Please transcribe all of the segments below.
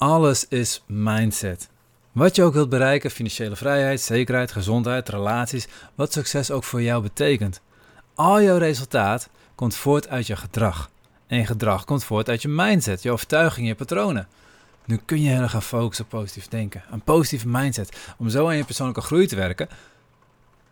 Alles is mindset. Wat je ook wilt bereiken, financiële vrijheid, zekerheid, gezondheid, relaties, wat succes ook voor jou betekent. Al jouw resultaat komt voort uit je gedrag. En je gedrag komt voort uit je mindset, je overtuigingen, je patronen. Nu kun je heel erg gaan focussen op positief denken. Een positieve mindset, om zo aan je persoonlijke groei te werken.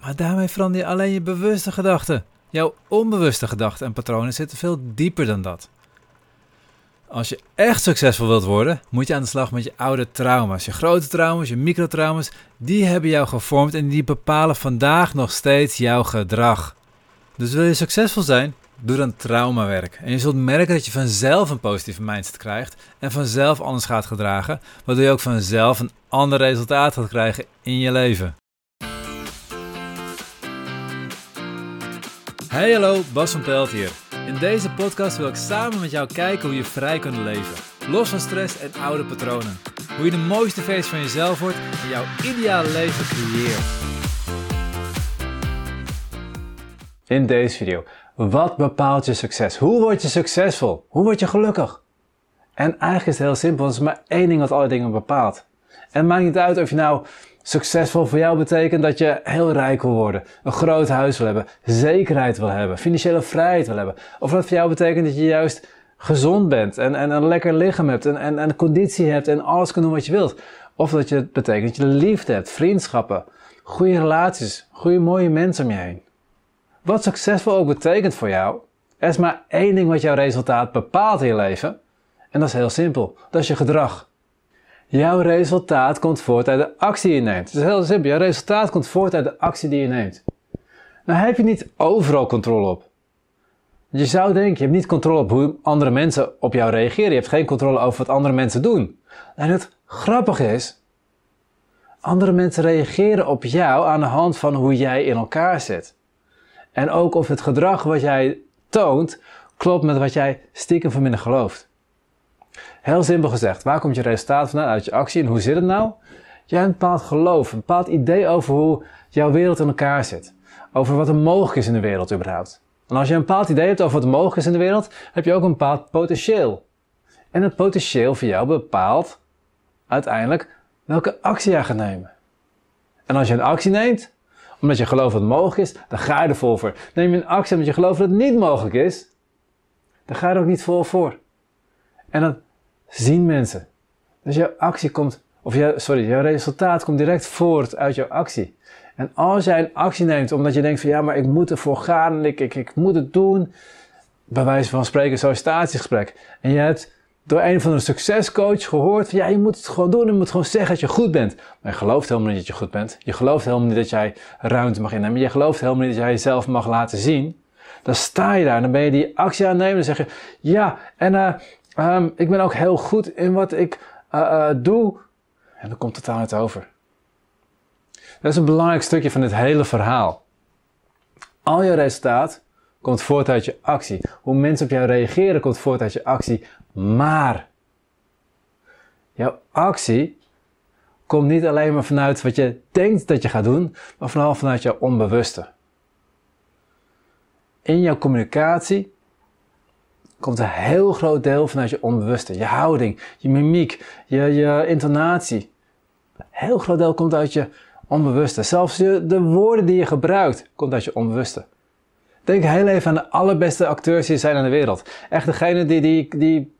Maar daarmee verander je alleen je bewuste gedachten. Jouw onbewuste gedachten en patronen zitten veel dieper dan dat. Als je echt succesvol wilt worden, moet je aan de slag met je oude trauma's. Je grote trauma's, je microtrauma's, die hebben jou gevormd en die bepalen vandaag nog steeds jouw gedrag. Dus wil je succesvol zijn, doe dan traumawerk. En je zult merken dat je vanzelf een positieve mindset krijgt en vanzelf anders gaat gedragen, waardoor je ook vanzelf een ander resultaat gaat krijgen in je leven. Hey hallo, Bas van Pelt hier. In deze podcast wil ik samen met jou kijken hoe je vrij kunt leven. Los van stress en oude patronen. Hoe je de mooiste versie van jezelf wordt en jouw ideale leven creëert. In deze video, wat bepaalt je succes? Hoe word je succesvol? Hoe word je gelukkig? En eigenlijk is het heel simpel, er is maar één ding wat alle dingen bepaalt. En het maakt niet uit of je nou Succesvol voor jou betekent dat je heel rijk wil worden, een groot huis wil hebben, zekerheid wil hebben, financiële vrijheid wil hebben. Of dat voor jou betekent dat je juist gezond bent en, en een lekker lichaam hebt en, en, conditie hebt en alles kan doen wat je wilt. Of dat je, het betekent dat je liefde hebt, vriendschappen, goede relaties, goede mooie mensen om je heen. Wat succesvol ook betekent voor jou, er is maar één ding wat jouw resultaat bepaalt in je leven. En dat is heel simpel. Dat is je gedrag. Jouw resultaat komt voort uit de actie die je neemt. Het is heel simpel. Jouw resultaat komt voort uit de actie die je neemt. Nou heb je niet overal controle op. Je zou denken, je hebt niet controle op hoe andere mensen op jou reageren. Je hebt geen controle over wat andere mensen doen. En het grappige is, andere mensen reageren op jou aan de hand van hoe jij in elkaar zit. En ook of het gedrag wat jij toont klopt met wat jij stiekem van binnen gelooft. Heel simpel gezegd, waar komt je resultaat vandaan? Uit je actie. En hoe zit het nou? Jij hebt een bepaald geloof, een bepaald idee over hoe jouw wereld in elkaar zit. Over wat er mogelijk is in de wereld überhaupt. En als je een bepaald idee hebt over wat mogelijk is in de wereld, heb je ook een bepaald potentieel. En het potentieel voor jou bepaalt uiteindelijk welke actie jij gaat nemen. En als je een actie neemt, omdat je gelooft dat het mogelijk is, dan ga je er vol voor. Neem je een actie omdat je gelooft dat het niet mogelijk is, dan ga je er ook niet vol voor. En dan zien mensen. Dus jouw actie komt, of sorry, jouw resultaat komt direct voort uit jouw actie. En als jij een actie neemt omdat je denkt van ja, maar ik moet ervoor gaan en ik, ik, ik moet het doen, bij wijze van spreken sollicitatiegesprek. En je hebt door een van de succescoach gehoord van ja, je moet het gewoon doen, je moet gewoon zeggen dat je goed bent. Maar je gelooft helemaal niet dat je goed bent. Je gelooft helemaal niet dat jij ruimte mag innemen. Je gelooft helemaal niet dat jij jezelf mag laten zien. Dan sta je daar en dan ben je die actie aan het nemen en dan zeg je ja, en uh, Ehm, ik ben ook heel goed in wat ik uh, uh, doe. En dan komt totaal uit over. Dat is een belangrijk stukje van dit hele verhaal. Al je resultaat komt voort uit je actie. Hoe mensen op jou reageren komt voort uit je actie. Maar jouw actie komt niet alleen maar vanuit wat je denkt dat je gaat doen, maar vooral vanuit jouw onbewuste. In jouw communicatie komt een heel groot deel vanuit je onbewuste. Je houding, je mimiek, je, je intonatie. Een heel groot deel komt uit je onbewuste. Zelfs de woorden die je gebruikt, komt uit je onbewuste. Denk heel even aan de allerbeste acteurs die er zijn in de wereld. Echt degene die, die, die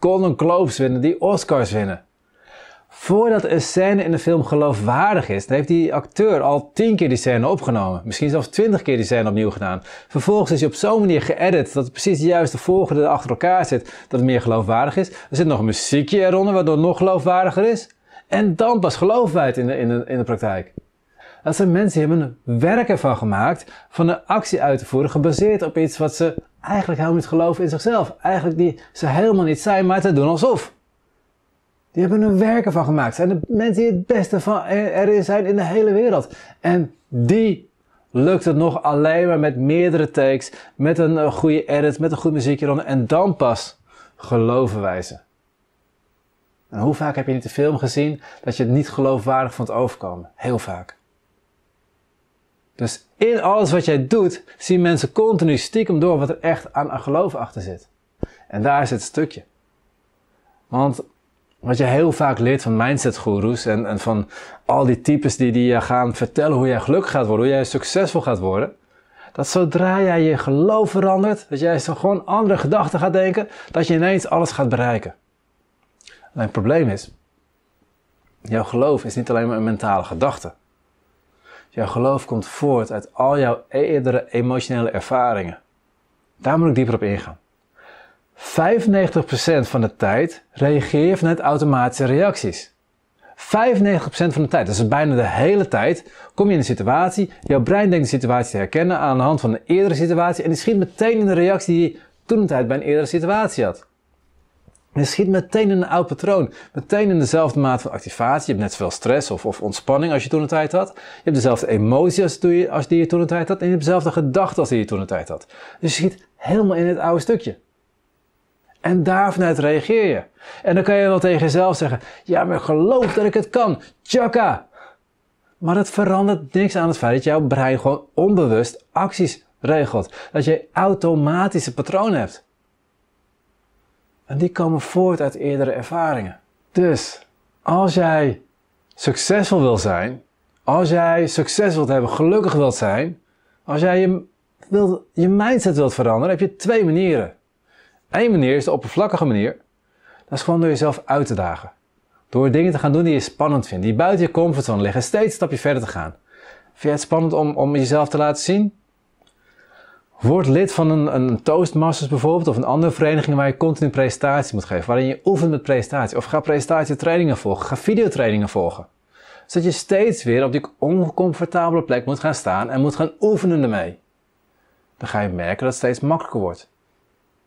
Golden Globes winnen, die Oscars winnen. Voordat een scène in de film geloofwaardig is, dan heeft die acteur al tien keer die scène opgenomen. Misschien zelfs twintig keer die scène opnieuw gedaan. Vervolgens is hij op zo'n manier geëdit dat het precies de juiste volgorde achter elkaar zit, dat het meer geloofwaardig is. Er zit nog een muziekje eronder, waardoor het nog geloofwaardiger is. En dan pas geloven wij het in de, in de, in de praktijk. Dat zijn mensen die hebben een werk ervan gemaakt van een actie uit te voeren, gebaseerd op iets wat ze eigenlijk helemaal niet geloven in zichzelf. Eigenlijk die ze helemaal niet zijn, maar te doen alsof. Die hebben er werken van gemaakt. Zijn de mensen die het beste van erin zijn in de hele wereld. En die lukt het nog alleen maar met meerdere takes, met een eh, goede edit, met een goed muziekje eronder. En dan pas geloven wij ze. En hoe vaak heb je niet de film gezien dat je het niet geloofwaardig vond overkomen? Heel vaak. Dus in alles wat jij doet, zien mensen continu stiekem door wat er echt aan, aan geloof achter zit. En daar is het stukje. Want Wat je heel vaak leert van mindset gurus en, en van al die types die, die je gaan vertellen hoe jij gelukkig gaat worden, hoe jij succesvol gaat worden. Dat zodra jij je geloof verandert, dat jij zo gewoon andere gedachten gaat denken, dat je ineens alles gaat bereiken. Alleen het probleem is, jouw geloof is niet alleen maar een mentale gedachte. Jouw geloof komt voort uit al jouw eerdere emotionele ervaringen. Daar moet ik dieper op ingaan. 95% van de tijd reageer je vanuit automatische reacties. 95% van de tijd, dat is bijna de hele tijd, kom je in een situatie, jouw brein denkt de situatie te herkennen aan de hand van een eerdere situatie en die schiet meteen in de reactie die je toen een tijd bij een eerdere situatie had. Je schiet meteen in een oud patroon. Meteen in dezelfde maat van activatie. Je hebt net zoveel stress of, of ontspanning als je toen een tijd had. Je hebt dezelfde die, als die je toen een tijd had. En je hebt dezelfde gedachten als die je toen een tijd had. Dus je schiet helemaal in het oude stukje. En daar vanuit reageer je. En dan kan je wel tegen jezelf zeggen: Ja, maar geloof dat ik het kan. Tjaka! Maar dat verandert niks aan het feit dat jouw brein gewoon onbewust acties regelt. Dat je automatische patronen hebt. En die komen voort uit eerdere ervaringen. Dus als jij succesvol wil zijn, als jij succes wilt hebben, gelukkig wilt zijn, als jij je, wil, je mindset wilt veranderen, heb je twee manieren. Eén manier is de oppervlakkige manier. Dat is gewoon door jezelf uit te dagen. Door dingen te gaan doen die je spannend vindt, die buiten je comfortzone liggen, steeds een stapje verder te gaan. Vind je het spannend om, om jezelf te laten zien? Word lid van een, een Toastmasters bijvoorbeeld of een andere vereniging waar je continu presentaties moet geven, waarin je oefent met presentaties. Of ga presentatietrainingen volgen, ga videotrainingen volgen. Zodat je steeds weer op die oncomfortabele plek moet gaan staan en moet gaan oefenen ermee. Dan ga je merken dat het steeds makkelijker wordt.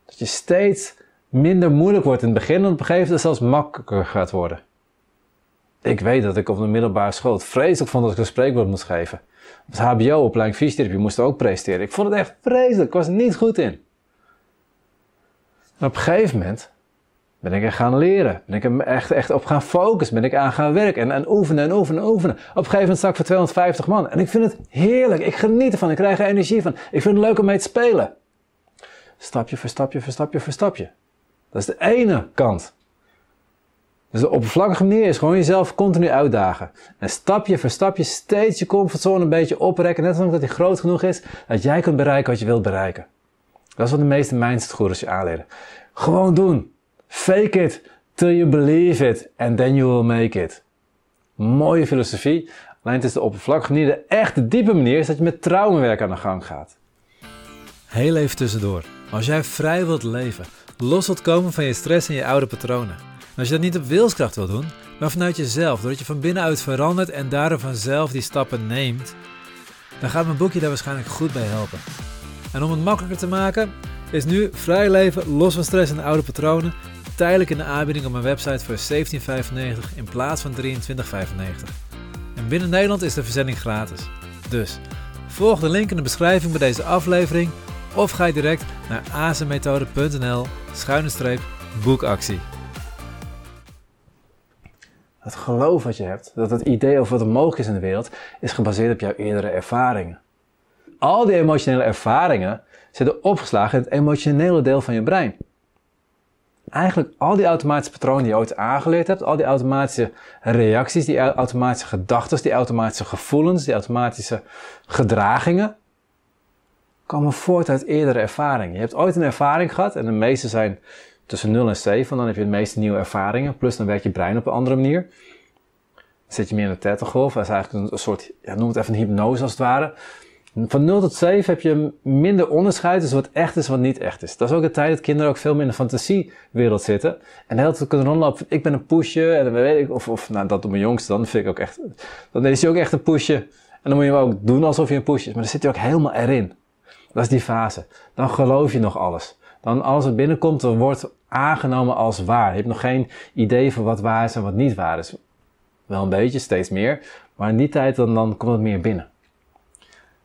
Dat je steeds minder moeilijk wordt in het begin en op een gegeven moment zelfs makkelijker gaat worden. Ik weet dat ik op de middelbare school het vreselijk vond dat ik een spreekwoord moest geven. Op het HBO, opleiding fysiotherapie, moest ook presteren. Ik vond het echt vreselijk, ik was er niet goed in. Op een gegeven moment ben ik er gaan leren. Ben ik er echt, echt op gaan focussen. Ben ik aan gaan werken en, en oefenen en oefenen en oefenen. Op een gegeven moment sta ik voor 250 man. En ik vind het heerlijk. Ik geniet ervan. Ik krijg er energie van. Ik vind het leuk om mee te spelen. Stapje voor stapje voor stapje voor stapje. Dat is de ene kant. Dus de oppervlakkige manier is gewoon jezelf continu uitdagen. En stapje voor stapje steeds je comfortzone een beetje oprekken. Net zolang dat die groot genoeg is dat jij kunt bereiken wat je wilt bereiken. Dat is wat de meeste mindset je aanleren. Gewoon doen. Fake it till you believe it and then you will make it. Mooie filosofie. Alleen het is de oppervlakkige manier. De echte diepe manier is dat je met traumawerk aan de gang gaat. Heel even tussendoor. Als jij vrij wilt leven, los wilt komen van je stress en je oude patronen als je dat niet op wilskracht wil doen, maar vanuit jezelf, doordat je van binnenuit verandert en daardoor vanzelf die stappen neemt, dan gaat mijn boekje daar waarschijnlijk goed bij helpen. En om het makkelijker te maken, is nu vrij leven los van stress en oude patronen tijdelijk in de aanbieding op mijn website voor 17,95 in plaats van 23,95. En binnen Nederland is de verzending gratis. Dus volg de link in de beschrijving bij deze aflevering of ga je direct naar azenmethode.nl schuine boekactie het geloof wat je hebt, dat het idee over wat er mogelijk is in de wereld, is gebaseerd op jouw eerdere ervaringen. Al die emotionele ervaringen zitten opgeslagen in het emotionele deel van je brein. Eigenlijk al die automatische patronen die je ooit aangeleerd hebt, al die automatische reacties, die automatische gedachten, die automatische gevoelens, die automatische gedragingen, komen voort uit eerdere ervaringen. Je hebt ooit een ervaring gehad en de meeste zijn tussen 0 en 7, dan heb je de meeste nieuwe ervaringen. Plus dan werkt je brein op een andere manier. Dan zit je meer in de tettegolf. Dat is eigenlijk een soort, ja, noem het even een hypnose als het ware. Van 0 tot 7 heb je minder onderscheid tussen wat echt is en wat niet echt is. Dat is ook de tijd dat kinderen ook veel meer in de fantasiewereld zitten. En de hele tijd kunnen rondlopen, ik ben een poesje, en dan weet ik, of, of nou, dat doet mijn jongste dan, vind ik ook echt, dan is hij ook echt een poesje. En dan moet je ook doen alsof je een poesje is, maar dan zit hij ook helemaal erin. Dat is die fase. Dan geloof je nog alles. Dan alles wat binnenkomt, dan wordt aangenomen als waar. Je hebt nog geen idee van wat waar is en wat niet waar is. Wel een beetje, steeds meer. Maar in die tijd dan, dan komt het meer binnen.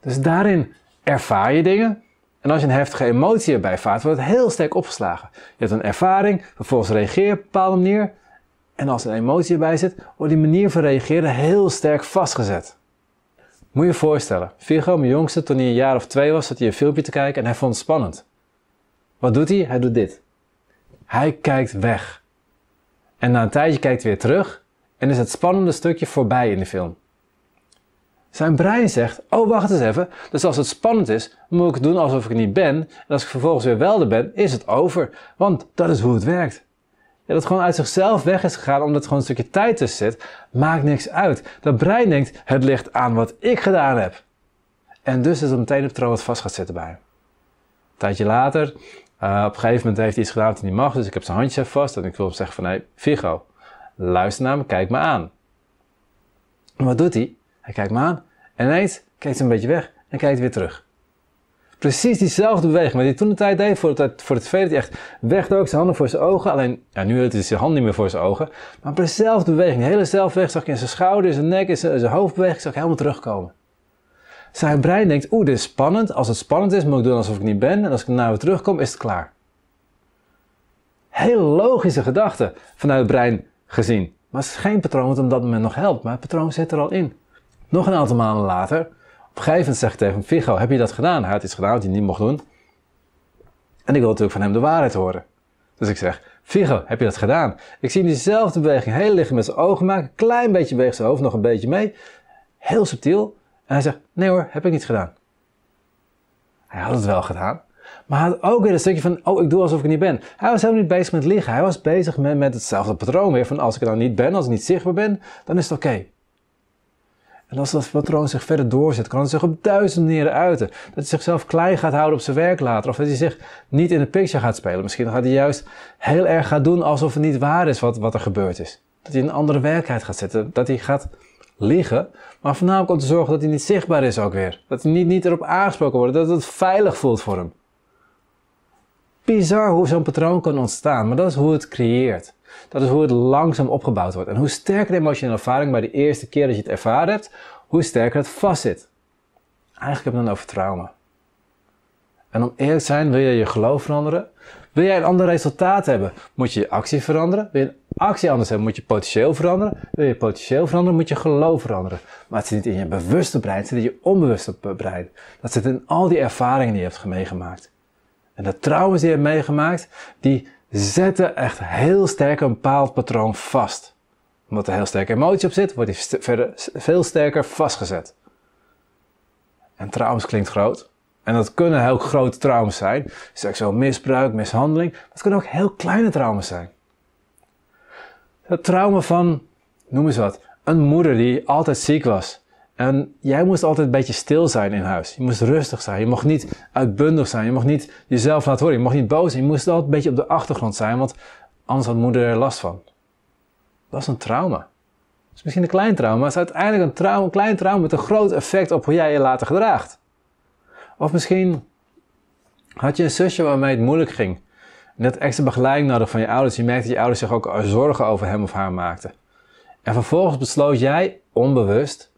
Dus daarin ervaar je dingen. En als je een heftige emotie erbij vaart, wordt het heel sterk opgeslagen. Je hebt een ervaring, vervolgens reageer je op een bepaalde manier. En als er een emotie erbij zit, wordt die manier van reageren heel sterk vastgezet. Moet je voorstellen, Virgo, mijn jongste, toen hij een jaar of twee was, zat hij een filmpje te kijken en hij vond het spannend. Wat doet hij? Hij doet dit. Hij kijkt weg. En na een tijdje kijkt hij weer terug en is het spannende stukje voorbij in de film. Zijn brein zegt, oh wacht eens even, dus als het spannend is, moet ik doen alsof ik er niet ben. En als ik vervolgens weer wel er ben, is het over. Want dat is hoe het werkt. Dat het gewoon uit zichzelf weg is gegaan omdat er gewoon een stukje tijd tussen zit, maakt niks uit. Dat brein denkt, het ligt aan wat ik gedaan heb. En dus is het meteen het patroon wat vast gaat zitten bij hem. Een tijdje later, uh, op een gegeven moment heeft hij iets gedaan wat hij niet mag, dus ik heb zijn handje vast en ik wil hem zeggen van, hé, hey, Figo, luister naar me, kijk me aan. En wat doet hij? Hij kijkt me aan en ineens kijkt hij een beetje weg en kijkt weer terug. Precies diezelfde beweging, maar die toen de tijd deed voor het, voor het tweede, hij echt wegdook, zijn handen voor zijn ogen. Alleen, ja, nu heeft hij zijn hand niet meer voor zijn ogen. Maar dezelfde beweging, de hele zelf weg, zag ik in zijn schouder, in zijn nek, in zijn, zijn hoofdbeweging, zag ik helemaal terugkomen. Zijn brein denkt, oeh, dit is spannend. Als het spannend is, moet ik doen alsof ik niet ben. En als ik naar weer terugkom, is het klaar. Heel logische gedachte vanuit het brein gezien. Maar het is geen patroon wat op dat moment nog helpt. Maar het patroon zit er al in. Nog een aantal maanden later, op een gegeven moment zeg ik tegen Figo, heb je dat gedaan? Hij had iets gedaan wat hij niet mocht doen. En ik wil natuurlijk van hem de waarheid horen. Dus ik zeg, Figo, heb je dat gedaan? Ik zie diezelfde beweging heel licht met zijn ogen maken, een klein beetje beweegt zijn hoofd nog een beetje mee. Heel subtiel. En hij zegt, nee hoor, heb ik niet gedaan. Hij had het wel gedaan. Maar hij had ook weer een stukje van, oh, ik doe alsof ik niet ben. Hij was helemaal niet bezig met liegen. Hij was bezig met, met hetzelfde patroon weer. Van als ik er dan niet ben, als ik niet zichtbaar ben, dan is het oké. En als dat patroon zich verder doorzet, kan het zich op duizend manieren uiten. Dat hij zichzelf klein gaat houden op zijn werk later. Of dat hij zich niet in de picture gaat spelen. Misschien gaat hij juist heel erg gaan doen alsof het niet waar is wat, wat er gebeurd is. Dat hij een andere werkelijkheid gaat zetten. Dat hij gaat liegen. Maar voornamelijk om te zorgen dat hij niet zichtbaar is ook weer. Dat hij niet, niet erop aangesproken wordt. Dat het veilig voelt voor hem. Bizar hoe zo'n patroon kan ontstaan. Maar dat is hoe het creëert. Dat is hoe het langzaam opgebouwd wordt. En hoe sterker de emotionele ervaring bij de eerste keer dat je het ervaren hebt, hoe sterker het vastzit. Eigenlijk heb ik het dan over trauma. En om eerlijk te zijn, wil je je geloof veranderen? Wil jij een ander resultaat hebben, moet je je actie veranderen. Wil je een actie anders hebben, moet je potentieel veranderen. Wil je potentieel veranderen, moet je geloof veranderen. Maar het zit niet in je bewuste brein, het zit in je onbewuste brein. Dat zit in al die ervaringen die je hebt meegemaakt. En de trauma's die je hebt meegemaakt, die zetten echt heel sterk een bepaald patroon vast. Omdat er heel sterke emotie op zit, wordt die verder veel sterker vastgezet. En trauma's klinkt groot. En dat kunnen heel grote trauma's zijn. Seksueel misbruik, mishandeling. Maar het kunnen ook heel kleine trauma's zijn. Het trauma van, noem eens wat, een moeder die altijd ziek was. En jij moest altijd een beetje stil zijn in huis. Je moest rustig zijn. Je mocht niet uitbundig zijn. Je mocht niet jezelf laten horen. Je mocht niet boos zijn. Je moest altijd een beetje op de achtergrond zijn, want anders had moeder er last van. Dat is een trauma. Het is misschien een klein trauma, maar het is uiteindelijk een, trauma, een klein trauma met een groot effect op hoe jij je later gedraagt. Of misschien had je een zusje waarmee het moeilijk ging. Dat extra begeleiding nodig van je ouders. Je merkte dat je ouders zich ook zorgen over hem of haar maakten. En vervolgens besloot jij, onbewust,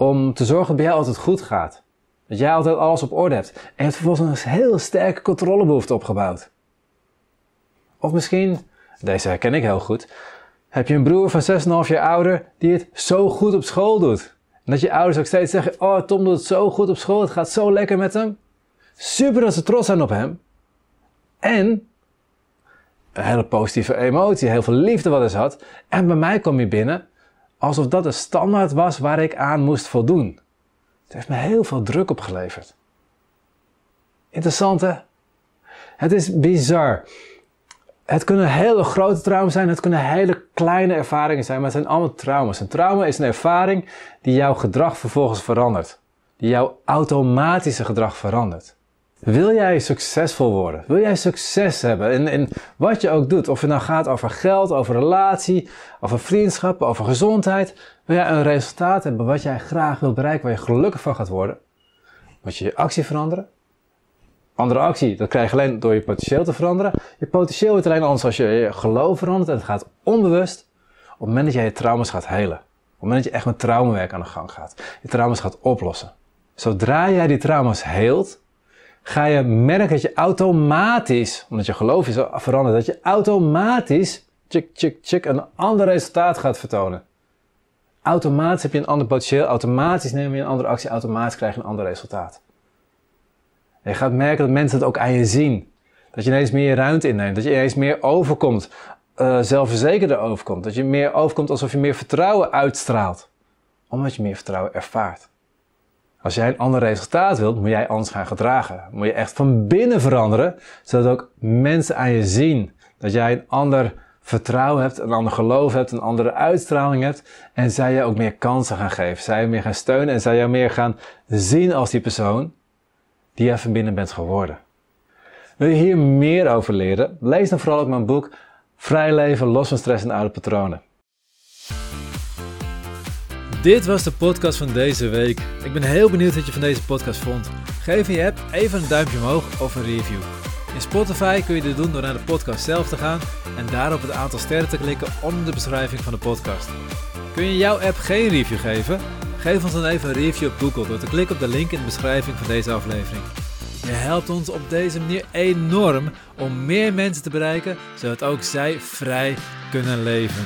om te zorgen dat bij jou altijd goed gaat. Dat jij altijd alles op orde hebt. En je hebt vervolgens een heel sterke controlebehoefte opgebouwd. Of misschien, deze herken ik heel goed, heb je een broer van 6,5 jaar ouder die het zo goed op school doet. En dat je ouders ook steeds zeggen, oh Tom doet het zo goed op school, het gaat zo lekker met hem. Super dat ze trots zijn op hem. En een hele positieve emotie, heel veel liefde wat hij had. En bij mij kom je binnen alsof dat de standaard was waar ik aan moest voldoen. Het heeft me heel veel druk opgeleverd. Interessant hè? Het is bizar. Het kunnen hele grote trauma's zijn, het kunnen hele kleine ervaringen zijn, maar het zijn allemaal trauma's. Een trauma is een ervaring die jouw gedrag vervolgens verandert. Die jouw automatische gedrag verandert. Wil jij succesvol worden? Wil jij succes hebben in, in wat je ook doet? Of het nou gaat over geld, over relatie, over vriendschap, over gezondheid. Wil jij een resultaat hebben wat jij graag wilt bereiken, waar je gelukkig van gaat worden? Moet je je actie veranderen? Andere actie, dat krijg je alleen door je potentieel te veranderen. Je potentieel wordt alleen anders als je je geloof verandert en het gaat onbewust. Op het moment dat jij je trauma's gaat helen. Op het moment dat je echt met traumawerk aan de gang gaat. Je trauma's gaat oplossen. Zodra jij die trauma's heelt, ga je merken dat je automatisch, omdat je geloof is veranderd, dat je automatisch check, check, check, een ander resultaat gaat vertonen. Automatisch heb je een ander potentieel, automatisch neem je een andere actie, automatisch krijg je een ander resultaat. En je gaat merken dat mensen het ook aan je zien. Dat je ineens meer ruimte inneemt, dat je ineens meer overkomt uh, zelfverzekerder overkomt. Dat je meer overkomt alsof je meer vertrouwen uitstraalt. Omdat je meer vertrouwen ervaart. Als jij een ander resultaat wilt, moet jij anders gaan gedragen. Moet je echt van binnen veranderen, zodat ook mensen aan je zien dat jij een ander vertrouwen hebt, een ander geloof hebt, een andere uitstraling hebt. En zij je ook meer kansen gaan geven. Zij je meer gaan steunen en zij jou meer gaan zien als die persoon die jij van binnen bent geworden. Wil je hier meer over leren? Lees dan vooral ook mijn boek Vrij leven, los van stress en oude patronen. Dit was de podcast van deze week. Ik ben heel benieuwd wat je van deze podcast vond. Geef je app even een duimpje omhoog of een review. In Spotify kun je dit doen door naar de podcast zelf te gaan en daar op het aantal sterren te klikken onder de beschrijving van de podcast. Kun je jouw app geen review geven? Geef ons dan even een review op Google door te klikken op de link in de beschrijving van deze aflevering. Je helpt ons op deze manier enorm om meer mensen te bereiken, zodat ook zij vrij kunnen leven.